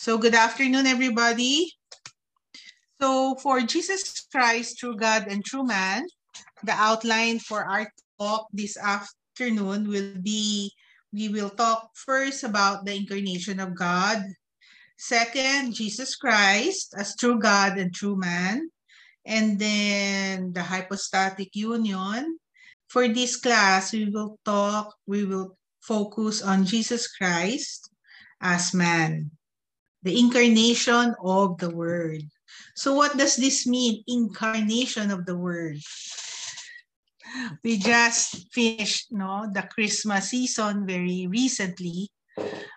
So good afternoon, everybody. So for Jesus Christ, true God and true man, the outline for our talk this afternoon will be, we will talk first about the incarnation of God. Second, Jesus Christ as true God and true man. And then the hypostatic union. For this class, we will talk, we will focus on Jesus Christ as man, the incarnation of the Word. So what does this mean, incarnation of the Word? We just finished no, the Christmas season very recently.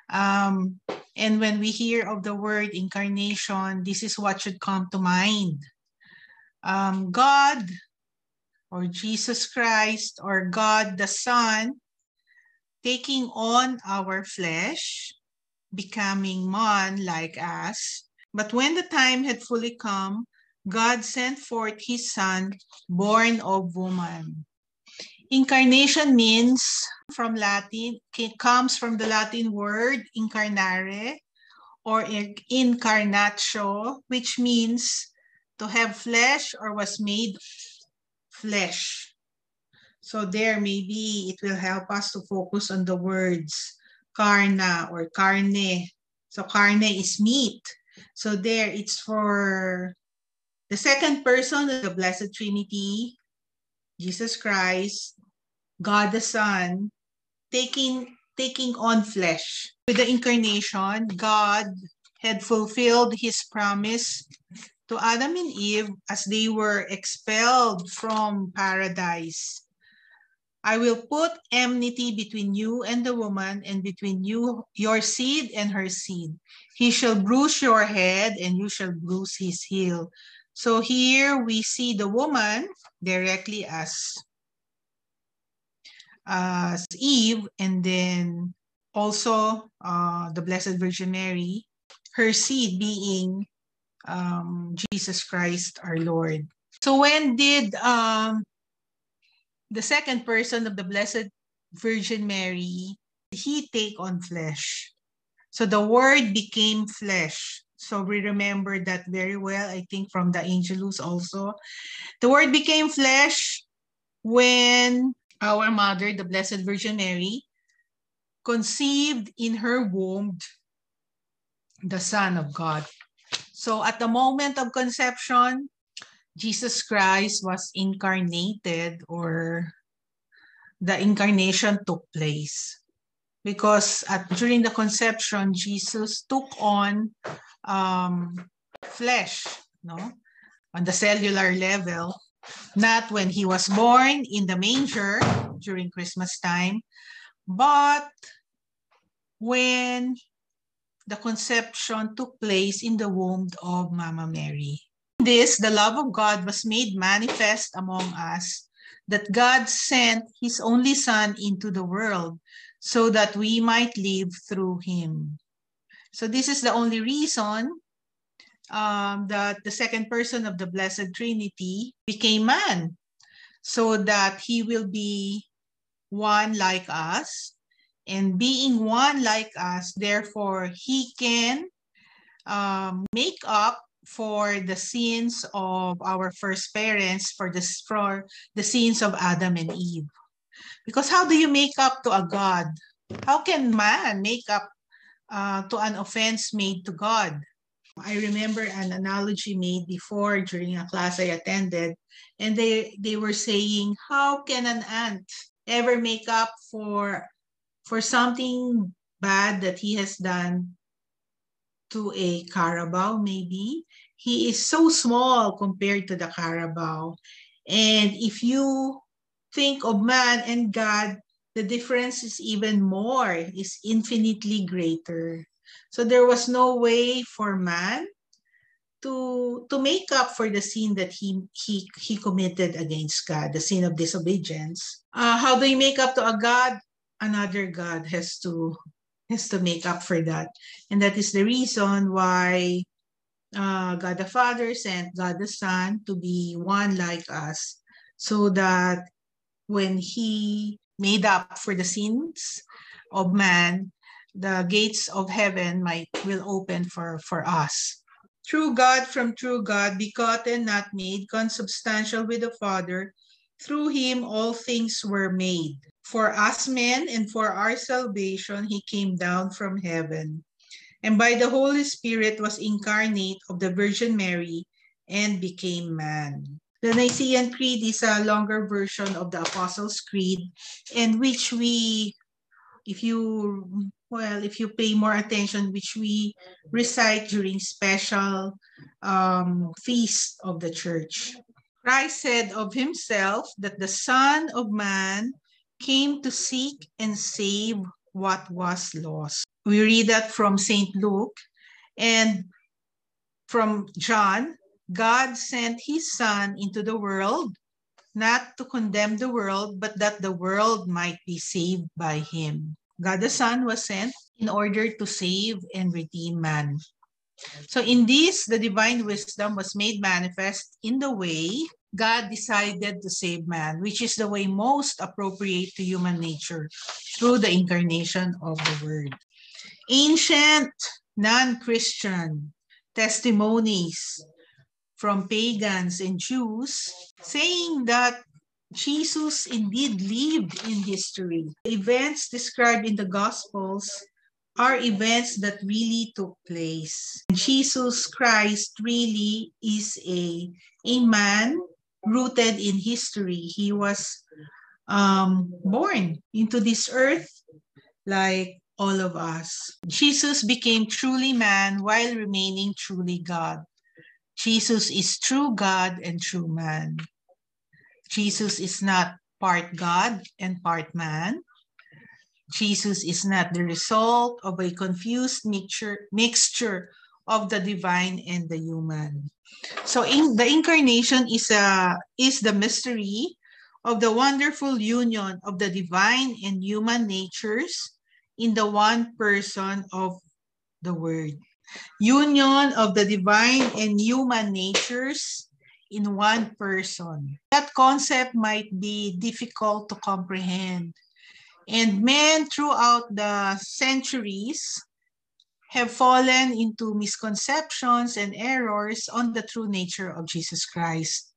Um, and when we hear of the word incarnation, this is what should come to mind. Um, God or Jesus Christ or God the Son taking on our flesh, becoming man like us. But when the time had fully come, God sent forth his son, born of woman. Incarnation means from Latin, it comes from the Latin word incarnare or incarnatio, which means to have flesh or was made flesh. So there, maybe it will help us to focus on the words carna or carne. So carne is meat. So there, it's for the second person of the Blessed Trinity, Jesus Christ, God the Son, taking, taking on flesh. With the incarnation, God had fulfilled his promise to Adam and Eve as they were expelled from paradise I will put enmity between you and the woman, and between you, your seed and her seed. He shall bruise your head, and you shall bruise his heel. So here we see the woman directly as, as Eve, and then also uh, the Blessed Virgin Mary, her seed being um, Jesus Christ our Lord. So when did um, the second person of the Blessed Virgin Mary, he take on flesh. So the word became flesh. So we remember that very well, I think from the Angelus also. The word became flesh when our mother, the Blessed Virgin Mary, conceived in her womb the Son of God. So at the moment of conception, Jesus Christ was incarnated or the incarnation took place. Because at during the conception Jesus took on um, flesh no? On the cellular level. Not when he was born in the manger during Christmas time but when the conception took place in the womb of Mama Mary this, the love of God was made manifest among us, that God sent his only Son into the world so that we might live through him. So this is the only reason um, that the second person of the Blessed Trinity became man, so that he will be one like us. And being one like us, therefore, he can um, make up for the sins of our first parents, for the, for the sins of Adam and Eve. Because how do you make up to a God? How can man make up uh, to an offense made to God? I remember an analogy made before during a class I attended, and they, they were saying, how can an ant ever make up for, for something bad that he has done to a carabao, maybe? he is so small compared to the carabao. And if you think of man and God, the difference is even more, is infinitely greater. So there was no way for man to to make up for the sin that he he he committed against God, the sin of disobedience. Uh, how do you make up to a God? Another God has to has to make up for that, and that is the reason why uh, God the Father sent God the Son to be one like us so that when he made up for the sins of man, the gates of heaven might will open for, for us. True God from true God, begotten, not made, consubstantial with the Father, through him all things were made. For us men and for our salvation, he came down from heaven. And by the Holy Spirit was incarnate of the Virgin Mary and became man. The Nicene Creed is a longer version of the Apostles' Creed in which we, if you, well, if you pay more attention, which we recite during special um, feast of the church. Christ said of himself that the Son of Man came to seek and save what was lost. We read that from St. Luke and from John God sent his Son into the world, not to condemn the world, but that the world might be saved by him. God the Son was sent in order to save and redeem man. So in this, the divine wisdom was made manifest in the way God decided to save man, which is the way most appropriate to human nature through the incarnation of the Word. Ancient non-Christian testimonies from pagans and Jews saying that Jesus indeed lived in history. Events described in the Gospels are events that really took place. Jesus Christ really is a, a man rooted in history. He was um, born into this earth like all of us. Jesus became truly man while remaining truly God. Jesus is true God and true man. Jesus is not part God and part man. Jesus is not the result of a confused mixture, mixture of the divine and the human. So in the incarnation is a is the mystery of the wonderful union of the divine and human natures in the one person of the word union of the divine and human natures in one person. That concept might be difficult to comprehend. And men throughout the centuries have fallen into misconceptions and errors on the true nature of Jesus Christ.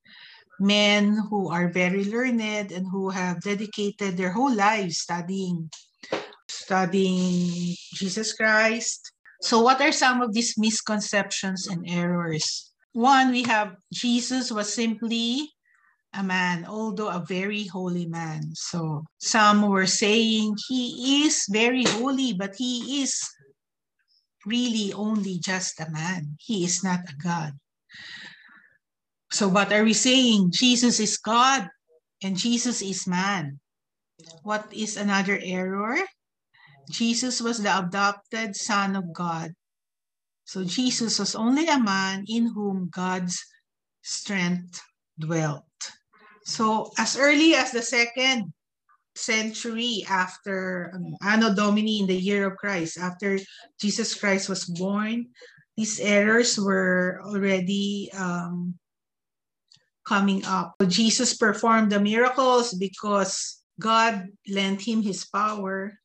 Men who are very learned and who have dedicated their whole lives studying, studying Jesus Christ, so what are some of these misconceptions and errors? One, we have Jesus was simply a man, although a very holy man. So some were saying he is very holy, but he is really only just a man. He is not a God. So what are we saying? Jesus is God and Jesus is man. What is another error? Jesus was the adopted Son of God. So Jesus was only a man in whom God's strength dwelt. So as early as the second century after um, Anno Domini in the year of Christ, after Jesus Christ was born, these errors were already um, coming up. Jesus performed the miracles because God lent him his power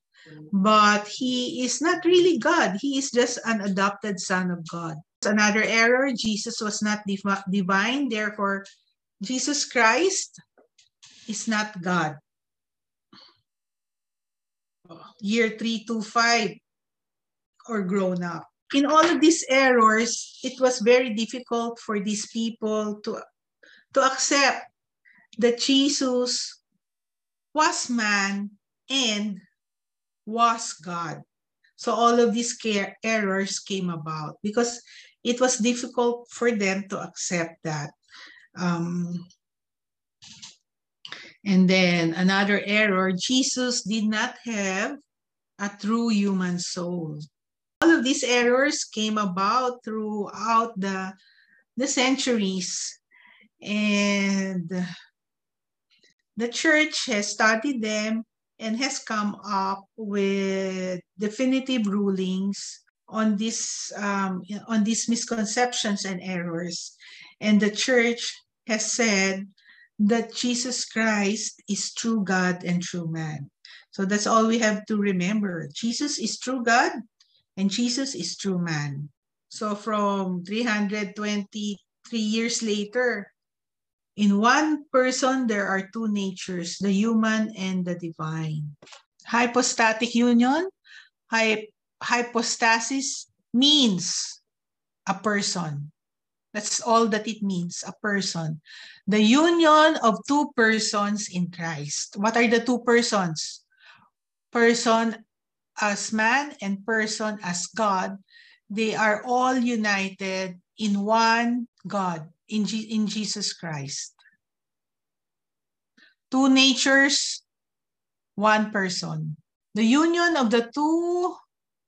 but he is not really God. He is just an adopted son of God. Another error, Jesus was not div divine. Therefore, Jesus Christ is not God. Year 3 to 5 or grown up. In all of these errors, it was very difficult for these people to, to accept that Jesus was man and was God. So all of these care, errors came about because it was difficult for them to accept that. Um, and then another error, Jesus did not have a true human soul. All of these errors came about throughout the, the centuries. And the church has studied them and has come up with definitive rulings on this um, on these misconceptions and errors. And the church has said that Jesus Christ is true God and true man. So that's all we have to remember. Jesus is true God and Jesus is true man. So from 323 years later, in one person, there are two natures, the human and the divine. Hypostatic union, hy hypostasis means a person. That's all that it means, a person. The union of two persons in Christ. What are the two persons? Person as man and person as God they are all united in one God, in, G in Jesus Christ. Two natures, one person. The union of the two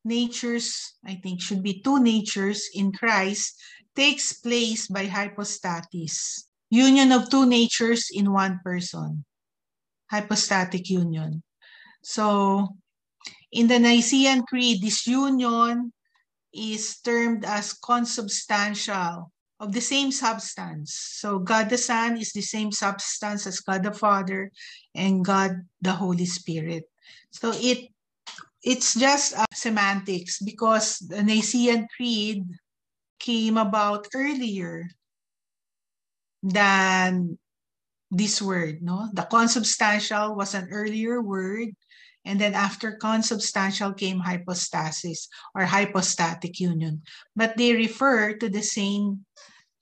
natures, I think should be two natures in Christ, takes place by hypostasis. Union of two natures in one person. Hypostatic union. So, in the Nicene Creed, this union is termed as consubstantial of the same substance. So God the Son is the same substance as God the Father and God the Holy Spirit. So it it's just uh, semantics because the Nicene Creed came about earlier than this word, no? The consubstantial was an earlier word and then after consubstantial came hypostasis or hypostatic union. But they refer to the same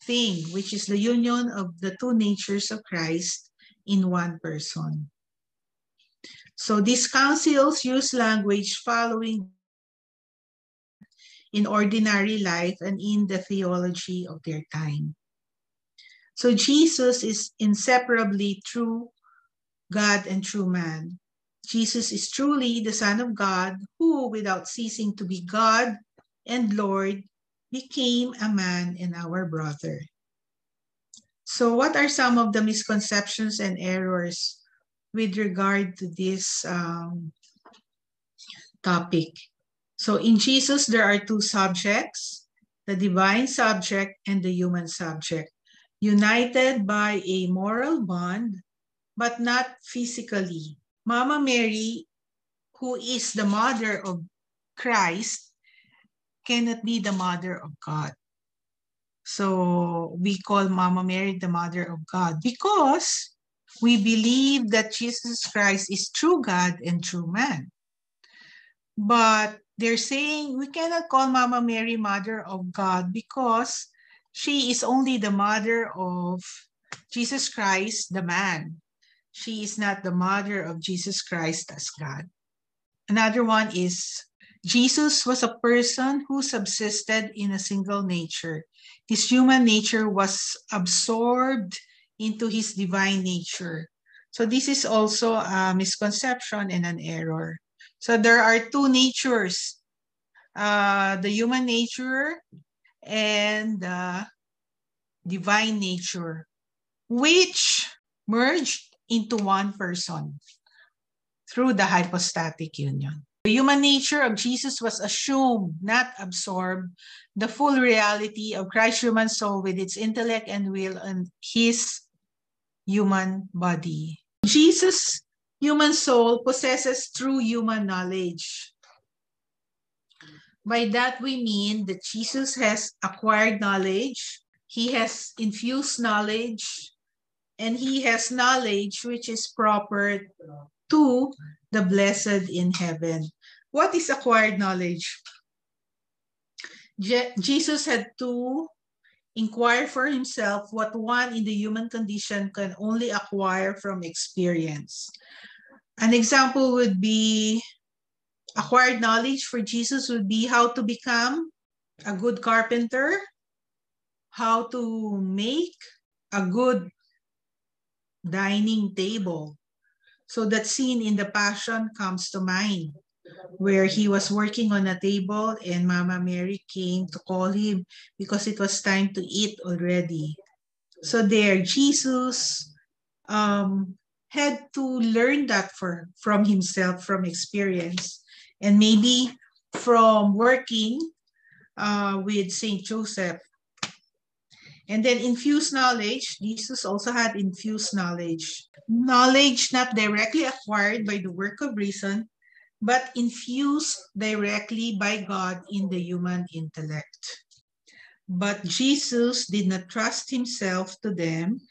thing, which is the union of the two natures of Christ in one person. So these councils use language following in ordinary life and in the theology of their time. So Jesus is inseparably true God and true man. Jesus is truly the Son of God who, without ceasing to be God and Lord, became a man and our brother. So what are some of the misconceptions and errors with regard to this um, topic? So in Jesus, there are two subjects, the divine subject and the human subject, united by a moral bond, but not physically. Mama Mary, who is the mother of Christ, cannot be the mother of God. So we call Mama Mary the mother of God because we believe that Jesus Christ is true God and true man. But they're saying we cannot call Mama Mary mother of God because she is only the mother of Jesus Christ, the man she is not the mother of Jesus Christ as God. Another one is Jesus was a person who subsisted in a single nature. His human nature was absorbed into his divine nature. So this is also a misconception and an error. So there are two natures, uh, the human nature and the divine nature, which merged into one person through the hypostatic union. The human nature of Jesus was assumed, not absorbed, the full reality of Christ's human soul with its intellect and will and his human body. Jesus' human soul possesses true human knowledge. By that we mean that Jesus has acquired knowledge, he has infused knowledge, and he has knowledge which is proper to the blessed in heaven. What is acquired knowledge? Je Jesus had to inquire for himself what one in the human condition can only acquire from experience. An example would be acquired knowledge for Jesus would be how to become a good carpenter, how to make a good dining table. So that scene in the Passion comes to mind, where he was working on a table and Mama Mary came to call him because it was time to eat already. So there, Jesus um, had to learn that for, from himself, from experience, and maybe from working uh, with St. Joseph And then infused knowledge, Jesus also had infused knowledge. Knowledge not directly acquired by the work of reason, but infused directly by God in the human intellect. But Jesus did not trust himself to them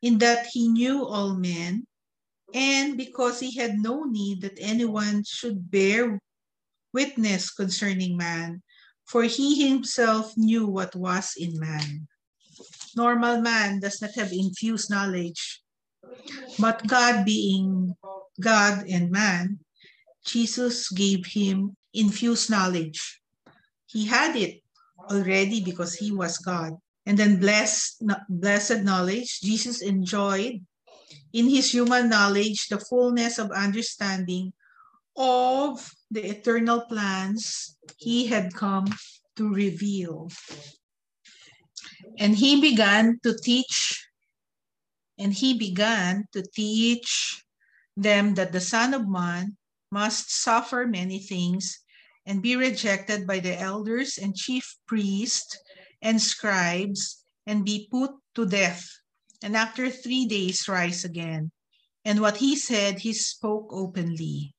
in that he knew all men, and because he had no need that anyone should bear witness concerning man, for he himself knew what was in man normal man does not have infused knowledge. But God being God and man, Jesus gave him infused knowledge. He had it already because he was God. And then blessed, blessed knowledge, Jesus enjoyed in his human knowledge the fullness of understanding of the eternal plans he had come to reveal. And he began to teach, and he began to teach them that the Son of Man must suffer many things and be rejected by the elders and chief priests and scribes and be put to death, and after three days rise again. And what he said, he spoke openly.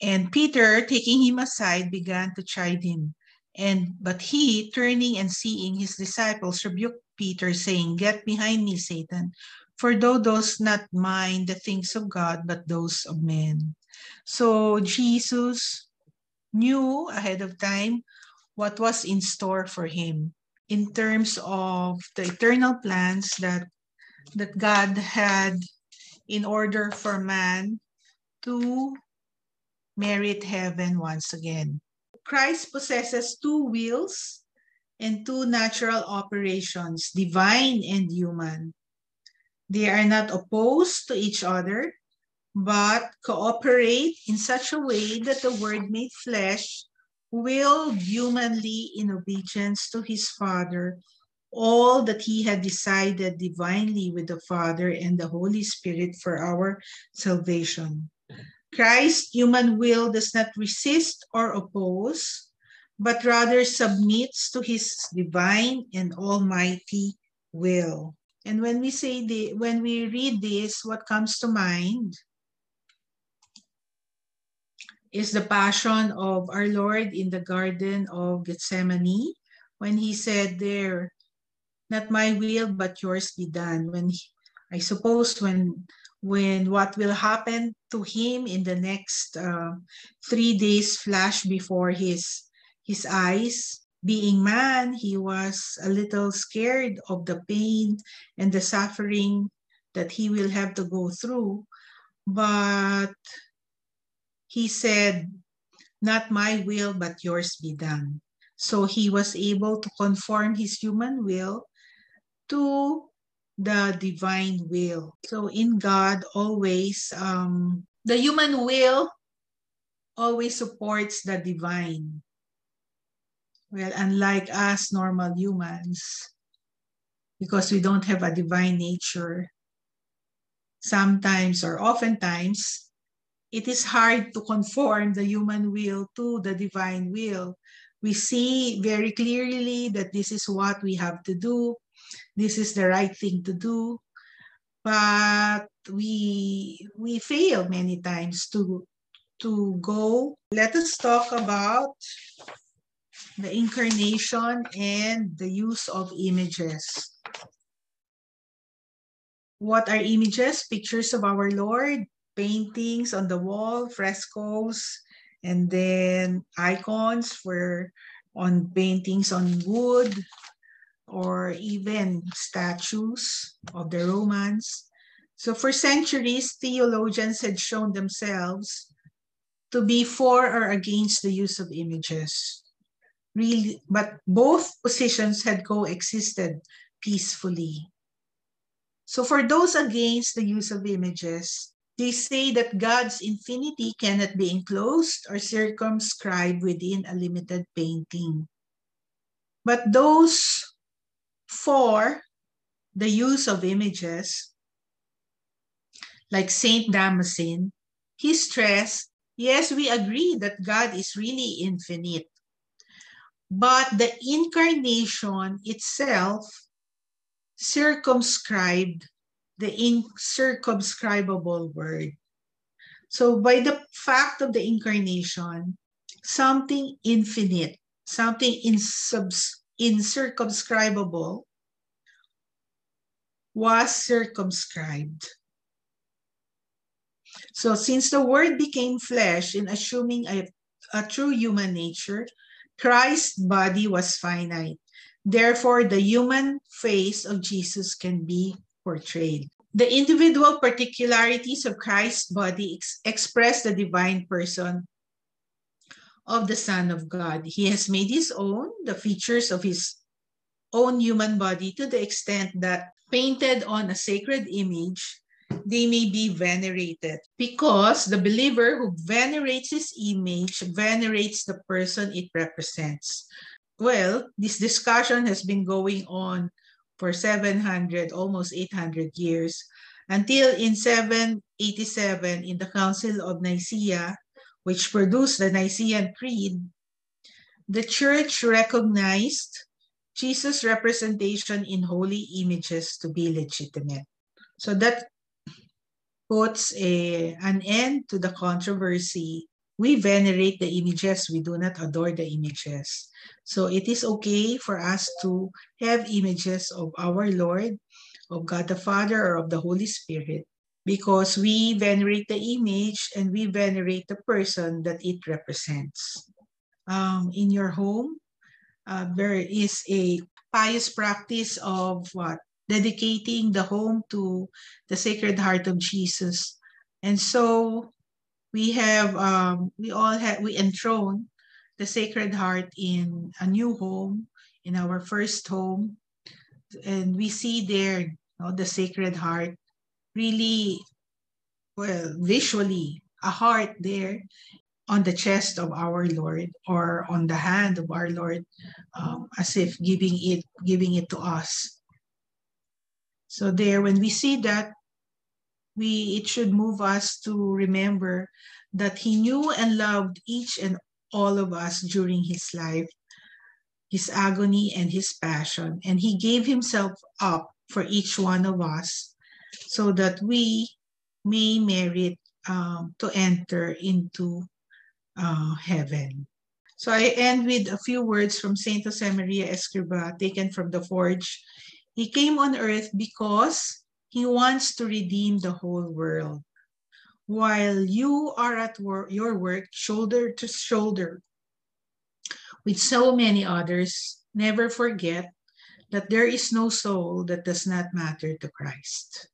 And Peter, taking him aside, began to chide him. And but he, turning and seeing his disciples, rebuked Peter, saying, Get behind me, Satan, for thou dost not mind the things of God, but those of men. So Jesus knew ahead of time what was in store for him in terms of the eternal plans that that God had in order for man to merit heaven once again. Christ possesses two wills and two natural operations, divine and human. They are not opposed to each other, but cooperate in such a way that the Word made flesh willed humanly in obedience to his Father all that he had decided divinely with the Father and the Holy Spirit for our salvation. Christ's human will does not resist or oppose, but rather submits to his divine and almighty will. And when we say the, when we read this, what comes to mind is the passion of our Lord in the Garden of Gethsemane when he said there, not my will, but yours be done. When he, I suppose when when what will happen to him in the next uh, three days flash before his his eyes being man he was a little scared of the pain and the suffering that he will have to go through but he said not my will but yours be done so he was able to conform his human will to the divine will. So in God, always, um, the human will always supports the divine. Well, unlike us normal humans, because we don't have a divine nature, sometimes or oftentimes, it is hard to conform the human will to the divine will. We see very clearly that this is what we have to do, this is the right thing to do. But we we fail many times to to go. Let us talk about the incarnation and the use of images. What are images? Pictures of our lord paintings on the wall frescoes and then icons for on paintings on wood or even statues of the Romans. So for centuries, theologians had shown themselves to be for or against the use of images. Really, but both positions had coexisted peacefully. So for those against the use of images, they say that God's infinity cannot be enclosed or circumscribed within a limited painting. But those for the use of images, like Saint Damascene, he stressed, yes, we agree that God is really infinite. but the incarnation itself circumscribed the incircumscribable word. So by the fact of the incarnation, something infinite, something insubs, incircumscribable was circumscribed. So since the word became flesh in assuming a, a true human nature, Christ's body was finite. Therefore, the human face of Jesus can be portrayed. The individual particularities of Christ's body ex express the divine person of the Son of God. He has made his own the features of his own human body to the extent that painted on a sacred image, they may be venerated because the believer who venerates his image venerates the person it represents. Well, this discussion has been going on for 700, almost 800 years until in 787 in the Council of Nicaea, which produced the Nicene Creed, the church recognized Jesus' representation in holy images to be legitimate. So that puts a, an end to the controversy. We venerate the images, we do not adore the images. So it is okay for us to have images of our Lord, of God the Father, or of the Holy Spirit, because we venerate the image and we venerate the person that it represents. Um, in your home, uh, there is a pious practice of what dedicating the home to the Sacred Heart of Jesus, and so we have um, we all have we enthrone the Sacred Heart in a new home, in our first home, and we see there you know, the Sacred Heart really well visually a heart there on the chest of our Lord or on the hand of our Lord, um, as if giving it giving it to us. So there, when we see that, we it should move us to remember that He knew and loved each and all of us during His life, His agony and His passion, and He gave Himself up for each one of us, so that we may merit um, to enter into uh, heaven. So I end with a few words from Saint Josemaria Escrivá taken from the Forge. He came on earth because he wants to redeem the whole world. While you are at work, your work shoulder to shoulder with so many others, never forget that there is no soul that does not matter to Christ.